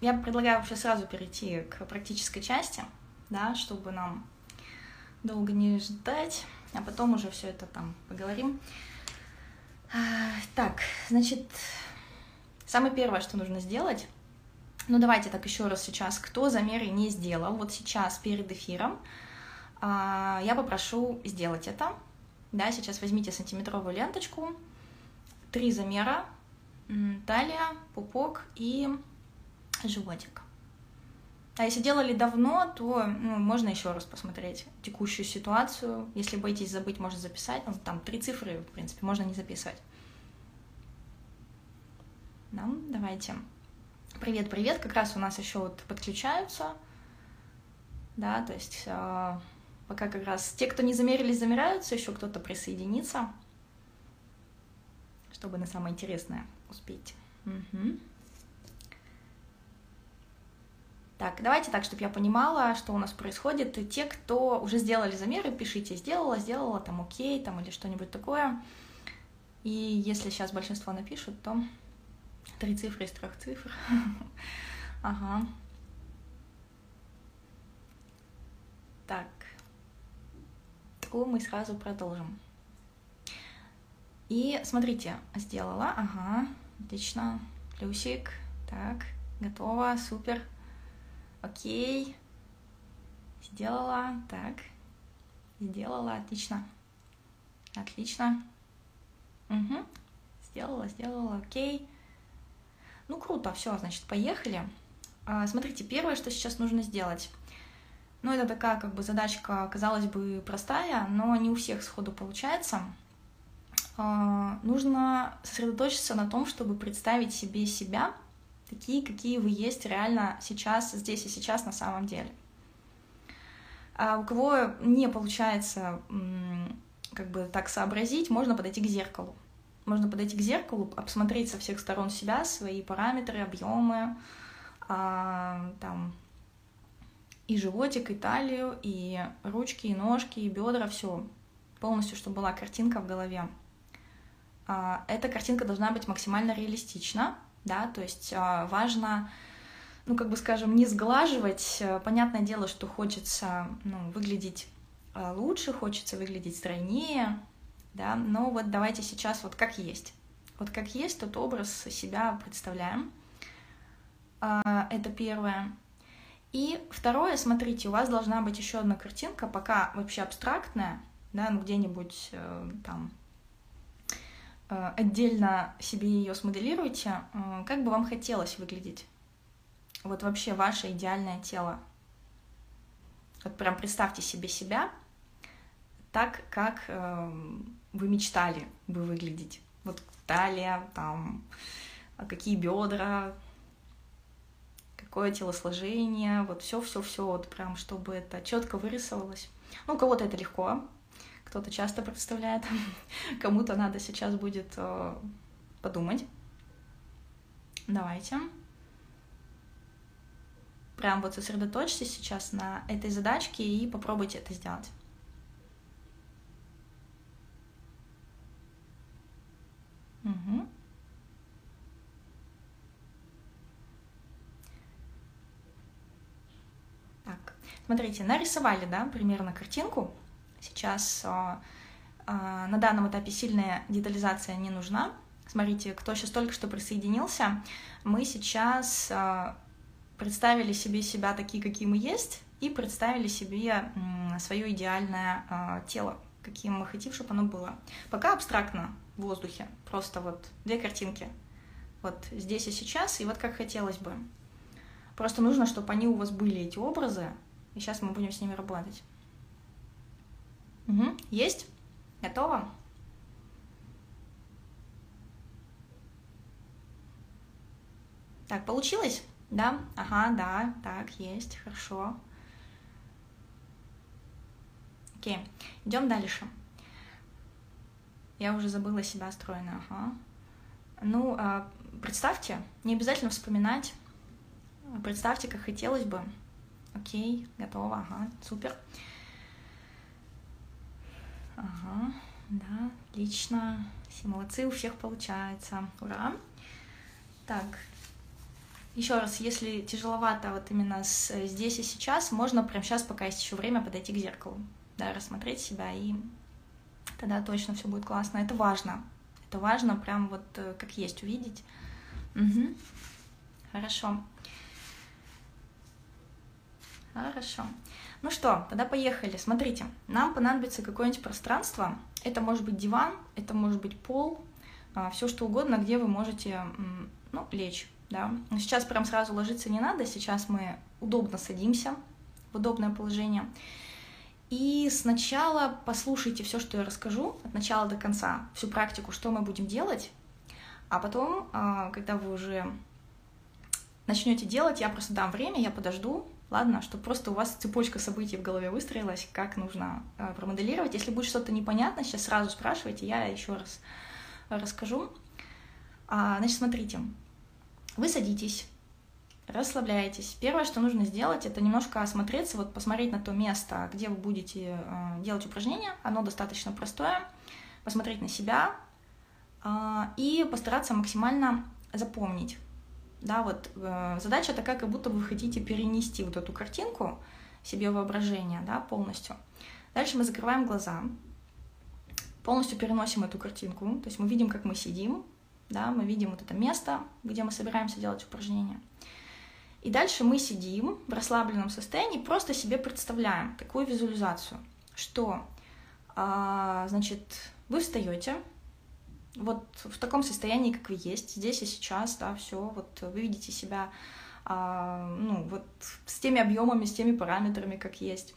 я предлагаю вообще сразу перейти к практической части, да, чтобы нам долго не ждать, а потом уже все это там поговорим. А, так, значит, самое первое, что нужно сделать, ну давайте так еще раз сейчас, кто замеры не сделал, вот сейчас перед эфиром, а, я попрошу сделать это. Да, сейчас возьмите сантиметровую ленточку, три замера, талия, пупок и животик. А если делали давно, то ну, можно еще раз посмотреть текущую ситуацию. Если боитесь забыть, можно записать. Ну, там три цифры, в принципе, можно не записывать. Да, давайте. Привет, привет. Как раз у нас еще вот подключаются. Да, то есть э, пока как раз те, кто не замерились, замираются, еще кто-то присоединится, чтобы на самое интересное успеть. Угу. Так, давайте так, чтобы я понимала, что у нас происходит. И те, кто уже сделали замеры, пишите, сделала, сделала, там окей, там или что-нибудь такое. И если сейчас большинство напишут, то три цифры из трех цифр. Ага. Так. То мы сразу продолжим. И смотрите, сделала, ага, отлично, плюсик, так, готово, супер. Окей. Сделала. Так. Сделала. Отлично. Отлично. Угу. Сделала, сделала. Окей. Ну, круто. Все, значит, поехали. А, смотрите, первое, что сейчас нужно сделать. Ну, это такая как бы задачка, казалось бы, простая, но не у всех сходу получается. А, нужно сосредоточиться на том, чтобы представить себе себя такие, какие вы есть реально сейчас, здесь и сейчас на самом деле. А у кого не получается как бы так сообразить, можно подойти к зеркалу. Можно подойти к зеркалу, посмотреть со всех сторон себя, свои параметры, объемы, а, там и животик, и талию, и ручки, и ножки, и бедра, все полностью, чтобы была картинка в голове. А, эта картинка должна быть максимально реалистична, да, то есть а, важно, ну, как бы скажем, не сглаживать. Э, понятное дело, что хочется ну, выглядеть а, лучше, хочется выглядеть стройнее, да, но вот давайте сейчас вот как есть. Вот как есть, тот образ себя представляем. А, это первое. И второе, смотрите, у вас должна быть еще одна картинка, пока вообще абстрактная, да, ну где-нибудь э, там Э, отдельно себе ее смоделируйте, э, как бы вам хотелось выглядеть. Вот вообще ваше идеальное тело. Вот прям представьте себе себя так, как э, вы мечтали бы выглядеть. Вот талия, там, а какие бедра, какое телосложение, вот все, все, все, вот прям, чтобы это четко вырисовалось. Ну, у кого-то это легко, кто-то часто представляет, кому-то надо сейчас будет э, подумать. Давайте. Прям вот сосредоточьтесь сейчас на этой задачке и попробуйте это сделать. Угу. Так, смотрите, нарисовали, да, примерно картинку. Сейчас а, а, на данном этапе сильная детализация не нужна. Смотрите, кто сейчас только что присоединился, мы сейчас а, представили себе себя такие, какие мы есть, и представили себе свое идеальное тело, каким мы хотим, чтобы оно было. Пока абстрактно в воздухе, просто вот две картинки. Вот здесь и сейчас, и вот как хотелось бы. Просто нужно, чтобы они у вас были, эти образы, и сейчас мы будем с ними работать. Угу. Есть? Готово? Так, получилось? Да? Ага, да, так, есть, хорошо. Окей, идем дальше. Я уже забыла себя стройно, ага. Ну, а, представьте, не обязательно вспоминать. Представьте, как хотелось бы. Окей, готово, ага, супер. Супер. Ага, да, отлично. Все молодцы, у всех получается. Ура. Так, Еще раз, если тяжеловато вот именно с, здесь и сейчас, можно прямо сейчас, пока есть еще время, подойти к зеркалу, да, рассмотреть себя, и тогда точно все будет классно. Это важно. Это важно прям вот э, как есть увидеть. Угу. Хорошо. Хорошо. Ну что, тогда поехали. Смотрите, нам понадобится какое-нибудь пространство. Это может быть диван, это может быть пол, а, все что угодно, где вы можете ну, лечь. Да? Сейчас прям сразу ложиться не надо, сейчас мы удобно садимся в удобное положение. И сначала послушайте все, что я расскажу, от начала до конца, всю практику, что мы будем делать, а потом, а, когда вы уже начнете делать, я просто дам время, я подожду, ладно, чтобы просто у вас цепочка событий в голове выстроилась, как нужно а, промоделировать. Если будет что-то непонятно, сейчас сразу спрашивайте, я еще раз расскажу. А, значит, смотрите, вы садитесь, расслабляетесь. Первое, что нужно сделать, это немножко осмотреться, вот посмотреть на то место, где вы будете э, делать упражнения. Оно достаточно простое. Посмотреть на себя э, и постараться максимально запомнить. Да, вот э, задача такая, как будто вы хотите перенести вот эту картинку себе воображение, да, полностью. Дальше мы закрываем глаза, полностью переносим эту картинку, то есть мы видим, как мы сидим, да, мы видим вот это место, где мы собираемся делать упражнения. И дальше мы сидим в расслабленном состоянии, просто себе представляем такую визуализацию, что, а, значит, вы встаете, вот в таком состоянии, как вы есть, здесь и сейчас, да, все, вот вы видите себя, а, ну, вот с теми объемами, с теми параметрами, как есть.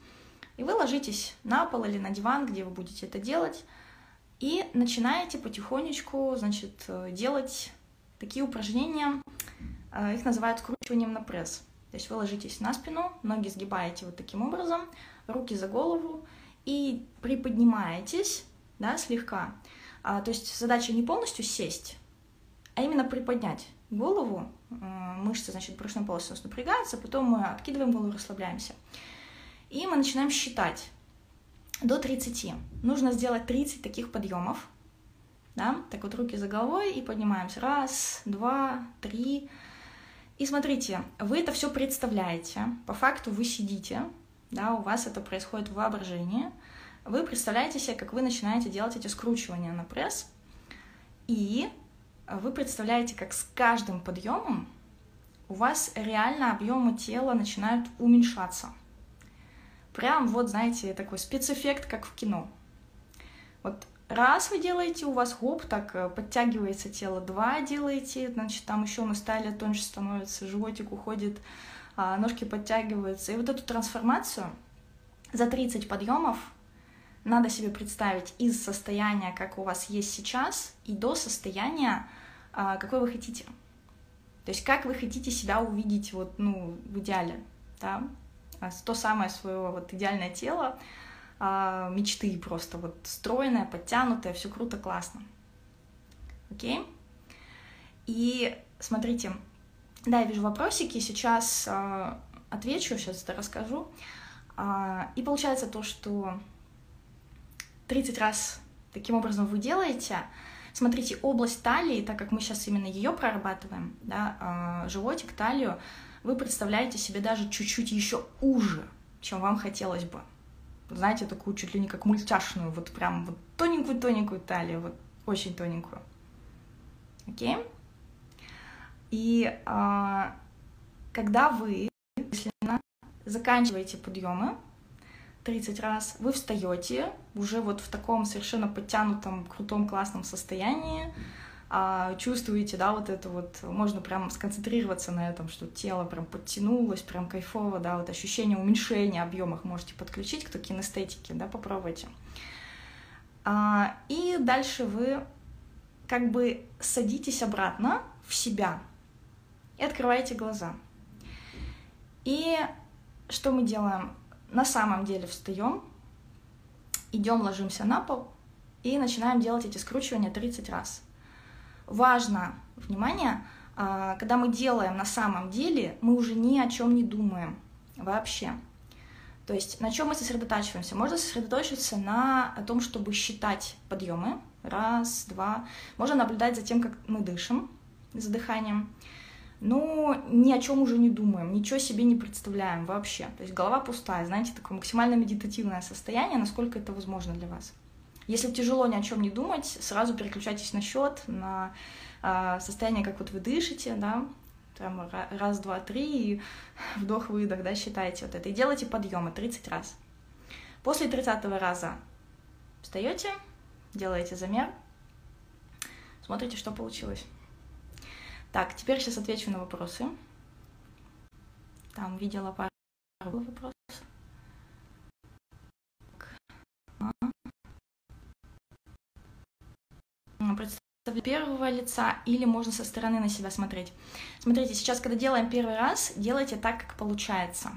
И вы ложитесь на пол или на диван, где вы будете это делать, и начинаете потихонечку, значит, делать такие упражнения, а, их называют скручиванием на пресс. То есть вы ложитесь на спину, ноги сгибаете вот таким образом, руки за голову и приподнимаетесь, да, слегка. А, то есть задача не полностью сесть, а именно приподнять голову, мышцы, значит, брюшной полости у нас напрягаются, потом мы откидываем голову, расслабляемся. И мы начинаем считать до 30. Нужно сделать 30 таких подъемов. Да? Так вот руки за головой и поднимаемся. Раз, два, три. И смотрите, вы это все представляете. По факту вы сидите, да, у вас это происходит в воображении. Вы представляете себе, как вы начинаете делать эти скручивания на пресс. И вы представляете, как с каждым подъемом у вас реально объемы тела начинают уменьшаться. Прям вот, знаете, такой спецэффект, как в кино. Вот раз вы делаете, у вас хоп, так э, подтягивается тело, два делаете, значит, там еще на стайле тоньше становится, животик уходит, а, ножки подтягиваются. И вот эту трансформацию за 30 подъемов надо себе представить из состояния, как у вас есть сейчас, и до состояния, а, какой вы хотите. То есть как вы хотите себя увидеть вот, ну, в идеале, да? А, то самое свое вот идеальное тело, а, мечты просто, вот стройное, подтянутое, все круто, классно. Окей? И смотрите, да, я вижу вопросики, сейчас отвечу, сейчас это расскажу. И получается то, что 30 раз таким образом вы делаете, смотрите, область талии, так как мы сейчас именно ее прорабатываем, да, э, животик, талию, вы представляете себе даже чуть-чуть еще уже, чем вам хотелось бы знаете, такую чуть ли не как мультяшную, вот прям вот тоненькую-тоненькую талию, вот очень тоненькую. Окей? И а, когда вы мысленно заканчиваете подъемы 30 раз, вы встаете уже вот в таком совершенно подтянутом, крутом, классном состоянии, а, чувствуете, да, вот это вот, можно прям сконцентрироваться на этом, что тело прям подтянулось, прям кайфово, да, вот ощущение уменьшения объемов можете подключить, кто кинестетики, да, попробуйте. А, и дальше вы как бы садитесь обратно в себя и открываете глаза. И что мы делаем? На самом деле встаем, идем, ложимся на пол и начинаем делать эти скручивания 30 раз важно, внимание, а, когда мы делаем на самом деле, мы уже ни о чем не думаем вообще. То есть на чем мы сосредотачиваемся? Можно сосредоточиться на том, чтобы считать подъемы. Раз, два. Можно наблюдать за тем, как мы дышим, за дыханием. Но ни о чем уже не думаем, ничего себе не представляем вообще. То есть голова пустая, знаете, такое максимально медитативное состояние, насколько это возможно для вас. Если тяжело ни о чем не думать, сразу переключайтесь на счет, на э, состояние, как вот вы дышите, да, там раз, два, три, и вдох-выдох, да, считайте вот это. И делайте подъемы 30 раз. После 30 раза встаете, делаете замер, смотрите, что получилось. Так, теперь сейчас отвечу на вопросы. Там видела пару вопросов. Представление первого лица или можно со стороны на себя смотреть. Смотрите, сейчас, когда делаем первый раз, делайте так, как получается.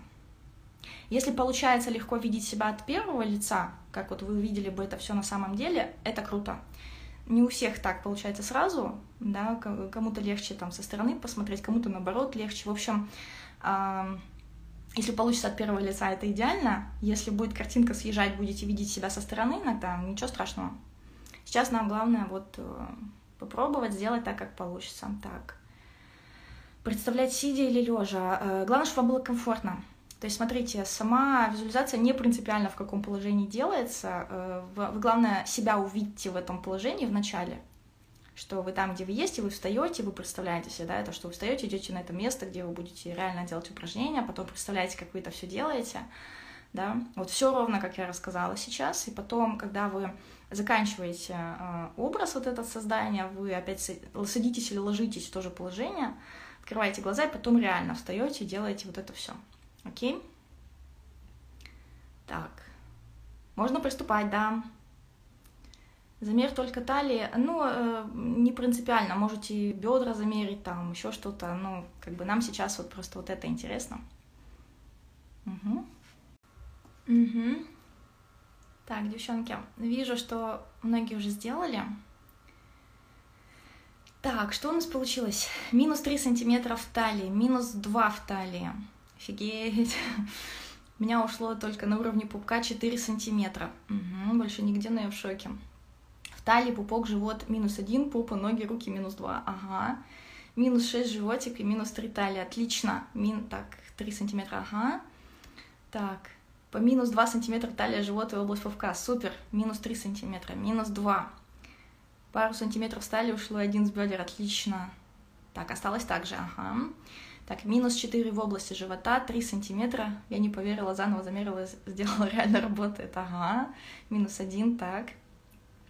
Если получается легко видеть себя от первого лица, как вот вы увидели бы это все на самом деле, это круто не у всех так получается сразу, да, кому-то легче там со стороны посмотреть, кому-то наоборот легче. В общем, если получится от первого лица, это идеально. Если будет картинка съезжать, будете видеть себя со стороны иногда, ничего страшного. Сейчас нам главное вот э, попробовать сделать так, как получится. Так. Представлять сидя или лежа. Э, главное, чтобы вам было комфортно. То есть, смотрите, сама визуализация не принципиально в каком положении делается. Э, вы, главное, себя увидите в этом положении в начале, что вы там, где вы есть, и вы встаете, вы представляете себе, да, это что вы встаете, идете на это место, где вы будете реально делать упражнения, потом представляете, как вы это все делаете, да, вот все ровно, как я рассказала сейчас, и потом, когда вы заканчиваете э, образ вот этот создания, вы опять садитесь или ложитесь в то же положение, открываете глаза, и потом реально встаете и делаете вот это все. Окей? Так. Можно приступать, да. Замер только талии, ну, э, не принципиально, можете бедра замерить, там, еще что-то, ну, как бы нам сейчас вот просто вот это интересно. Угу. Угу. Так, девчонки, вижу, что многие уже сделали. Так, что у нас получилось? Минус 3 сантиметра в талии, минус 2 в талии. Офигеть. У меня ушло только на уровне пупка 4 сантиметра. Угу, больше нигде, но я в шоке. В талии пупок, живот минус 1, пупа, ноги, руки минус 2. Ага. Минус 6 животик и минус 3 талии. Отлично. Мин... Так, 3 сантиметра. Ага. Так. По минус 2 сантиметра талия, живот и область пупка. Супер. Минус 3 сантиметра. Минус 2. Пару сантиметров стали, ушло один с бедер. Отлично. Так, осталось так же. Ага. Так, минус 4 в области живота, 3 сантиметра. Я не поверила, заново замерила, сделала, реально работает. Ага, минус 1, так.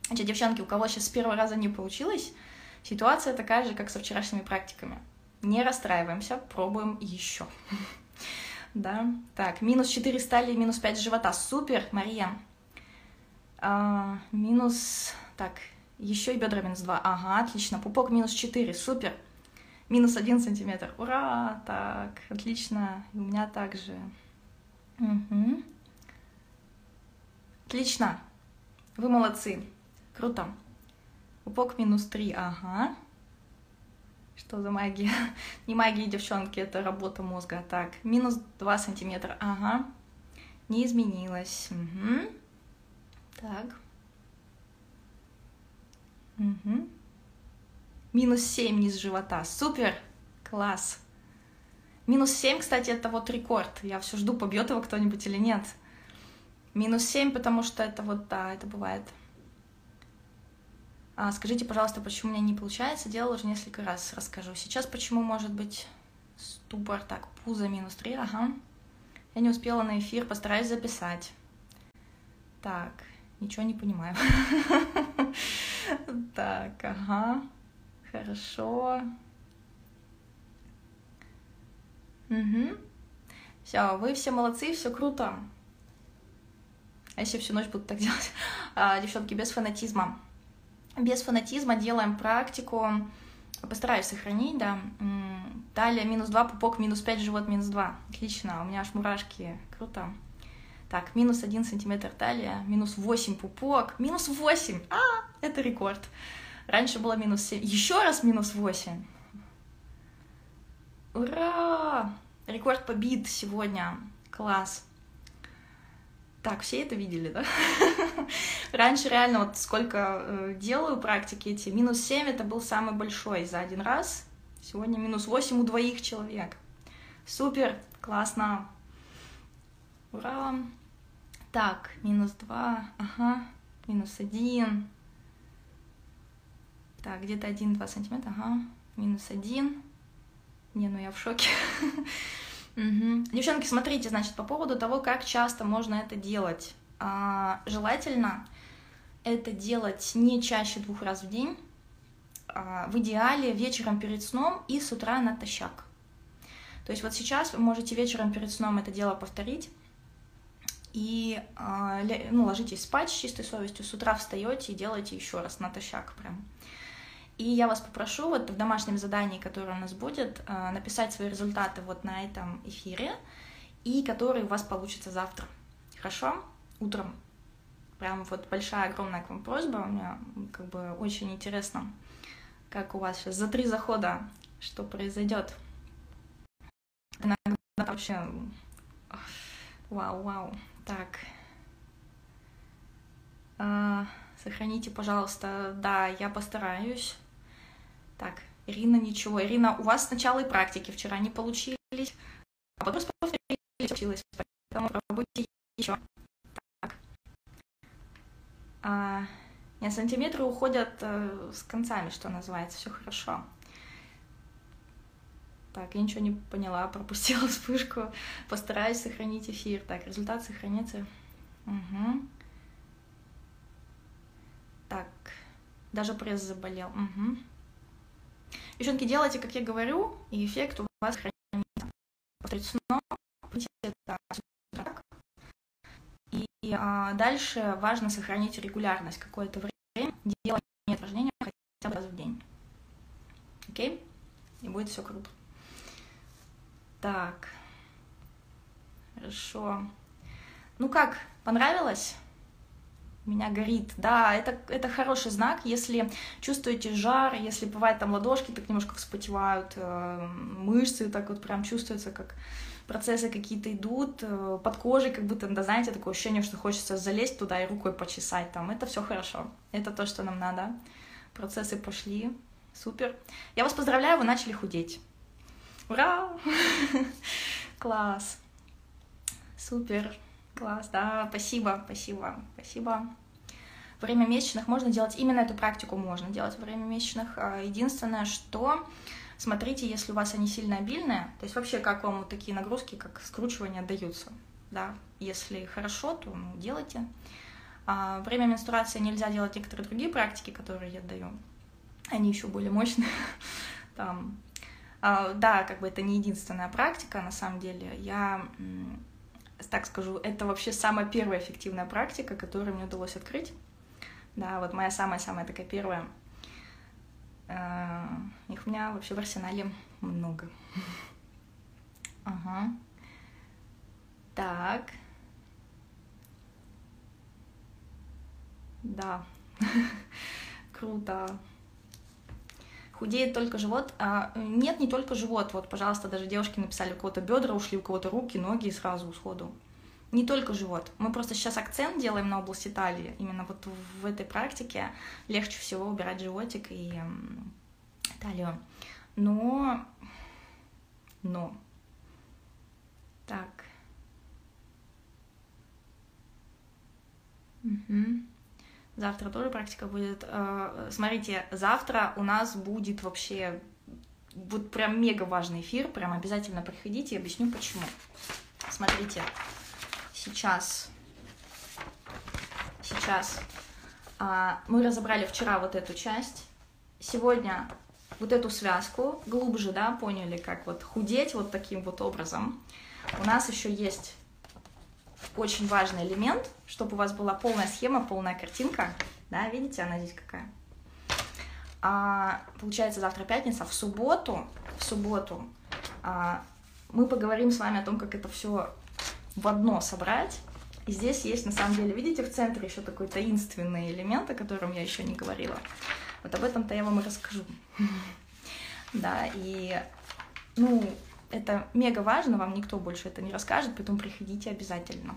Значит, девчонки, у кого сейчас с первого раза не получилось, ситуация такая же, как со вчерашними практиками. Не расстраиваемся, пробуем еще. Да, так, минус 4 стали, минус 5 живота. Супер, Мария. А, минус, так, еще и бедра минус 2. Ага, отлично. Пупок минус 4, супер. Минус один сантиметр. Ура! Так, отлично. И у меня также. Угу. Отлично. Вы молодцы. Круто. Упок минус три. Ага. Что за магия? Не магия, девчонки, это работа мозга. Так, минус два сантиметра. Ага. Не изменилось. Угу. Так. Угу. Минус 7 низ живота. Супер! Класс! Минус 7, кстати, это вот рекорд. Я все жду, побьет его кто-нибудь или нет. Минус 7, потому что это вот, да, это бывает. А, скажите, пожалуйста, почему у меня не получается? Делала уже несколько раз, расскажу. Сейчас почему может быть ступор? Так, пузо минус 3, ага. Я не успела на эфир, постараюсь записать. Так, ничего не понимаю. Так, ага. Хорошо. Угу. Все, вы все молодцы, все круто. А если всю ночь буду так делать? А, девчонки, без фанатизма. Без фанатизма делаем практику. Постараюсь сохранить, да. Талия минус 2, пупок минус 5, живот минус 2. Отлично, у меня аж мурашки. Круто. Так, минус 1 сантиметр талия, минус 8 пупок, минус 8. А, это рекорд. Раньше было минус 7. Еще раз минус 8. Ура! Рекорд побит сегодня. Класс. Так, все это видели, да? Раньше реально вот сколько э, делаю практики эти, минус 7 это был самый большой за один раз. Сегодня минус 8 у двоих человек. Супер, классно. Ура. Так, минус 2, ага, минус 1. Так, где-то 1-2 сантиметра, ага, минус 1. Не, ну я в шоке. Девчонки, смотрите, значит, по поводу того, как часто можно это делать. А, желательно это делать не чаще двух раз в день, а, в идеале вечером перед сном и с утра натощак. То есть вот сейчас вы можете вечером перед сном это дело повторить, и а, ну, ложитесь спать с чистой совестью, с утра встаете и делаете еще раз натощак прям. И я вас попрошу вот в домашнем задании, которое у нас будет, а, написать свои результаты вот на этом эфире, и которые у вас получится завтра. Хорошо? Утром. Прям вот большая, огромная к вам просьба. У меня как бы очень интересно, как у вас сейчас за три захода, что произойдет. Вообще... Вау, вау. Так. А, сохраните, пожалуйста. Да, я постараюсь. Так, Ирина, ничего. Ирина, у вас сначала и практики вчера не получились, а потом повторились, получилось. Поэтому пробуйте еще. Так. А, нет, сантиметры уходят э, с концами, что называется. Все хорошо. Так, я ничего не поняла, пропустила вспышку. Постараюсь сохранить эфир. Так, результат сохранится. Угу. Так, даже пресс заболел. Угу. Девчонки, делайте, как я говорю, и эффект у вас хранится. Повторить снова, и а, дальше важно сохранить регулярность какое-то время, делать упражнения хотя бы раз в день. Окей? И будет все круто. Так. Хорошо. Ну как, понравилось? Меня горит. Да, это, это хороший знак, если чувствуете жар, если бывает там ладошки так немножко вспотевают, э, мышцы так вот прям чувствуется, как процессы какие-то идут, э, под кожей как будто, да, знаете, такое ощущение, что хочется залезть туда и рукой почесать там. Это все хорошо. Это то, что нам надо. Процессы пошли. Супер. Я вас поздравляю, вы начали худеть. Ура! Класс! Супер! Класс, да, спасибо, спасибо, спасибо. Время месячных можно делать, именно эту практику можно делать во время месячных. А, единственное, что смотрите, если у вас они сильно обильные, то есть вообще как вам вот такие нагрузки, как скручивание даются, да, если хорошо, то ну, делайте. А, время менструации нельзя делать некоторые другие практики, которые я даю, они еще более мощные, там а, да, как бы это не единственная практика, на самом деле. Я так скажу, это вообще самая первая эффективная практика, которую мне удалось открыть. Да, вот моя самая-самая такая первая. А, их у меня вообще в арсенале много. Ага. Так. Да. Круто худеет только живот. А, нет, не только живот. Вот, пожалуйста, даже девушки написали, у кого-то бедра ушли, у кого-то руки, ноги сразу сходу. Не только живот. Мы просто сейчас акцент делаем на области талии. Именно вот в этой практике легче всего убирать животик и талию. Но... Но... Так. Угу. Завтра тоже практика будет. Э, смотрите, завтра у нас будет вообще вот прям мега важный эфир, прям обязательно приходите, и объясню почему. Смотрите, сейчас, сейчас а, мы разобрали вчера вот эту часть, сегодня вот эту связку глубже, да, поняли, как вот худеть вот таким вот образом. У нас еще есть очень важный элемент, чтобы у вас была полная схема, полная картинка. Да, видите, она здесь какая. А, получается, завтра пятница. В субботу, в субботу а, мы поговорим с вами о том, как это все в одно собрать. И здесь есть, на самом деле, видите, в центре еще такой таинственный элемент, о котором я еще не говорила. Вот об этом-то я вам и расскажу. Да, и, ну, это мега важно, вам никто больше это не расскажет, поэтому приходите обязательно.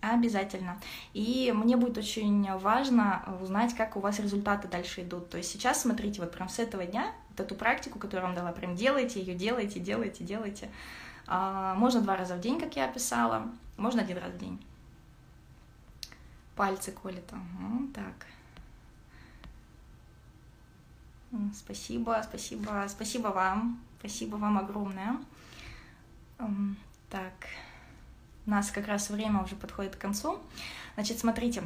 Обязательно. И мне будет очень важно узнать, как у вас результаты дальше идут. То есть сейчас смотрите, вот прям с этого дня, вот эту практику, которую я вам дала, прям делайте ее, делайте, делайте, делайте. А, можно два раза в день, как я описала, можно один раз в день. Пальцы колет. Ага, так. Спасибо, спасибо, спасибо вам. Спасибо вам огромное. Так, у нас как раз время уже подходит к концу. Значит, смотрите,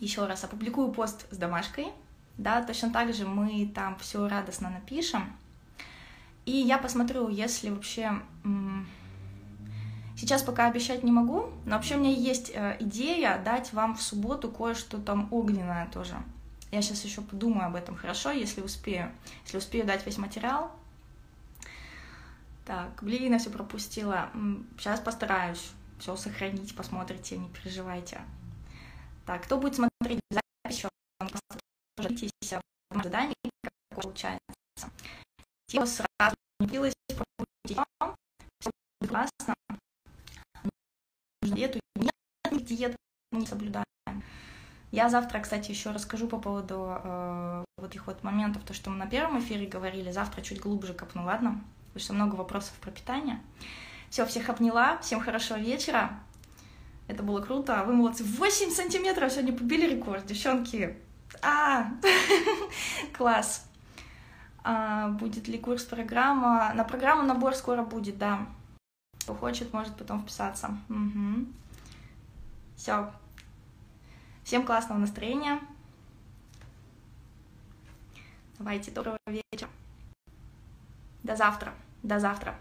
еще раз опубликую пост с домашкой. Да, точно так же мы там все радостно напишем. И я посмотрю, если вообще... Сейчас пока обещать не могу, но вообще у меня есть э, идея дать вам в субботу кое-что там огненное тоже. Я сейчас еще подумаю об этом хорошо, если успею. Если успею дать весь материал. Так, блин, я все пропустила. Сейчас постараюсь все сохранить, посмотрите, не переживайте. Так, кто будет смотреть запись, еще задании, как получается. Тема сразу не пилась, классно. Диету нет, диету мы не соблюдаем. Я завтра, кстати, еще расскажу по поводу э, вот этих вот моментов, то, что мы на первом эфире говорили. Завтра чуть глубже копну, ладно? Потому что много вопросов про питание. Все, всех обняла. Всем хорошего вечера. Это было круто. Вы молодцы. 8 сантиметров сегодня побили рекорд, девчонки. А, класс. А, будет ли курс программа? На программу набор скоро будет, да. Кто хочет, может потом вписаться. Все. Всем классного настроения. Давайте, доброго вечера. До завтра. До завтра.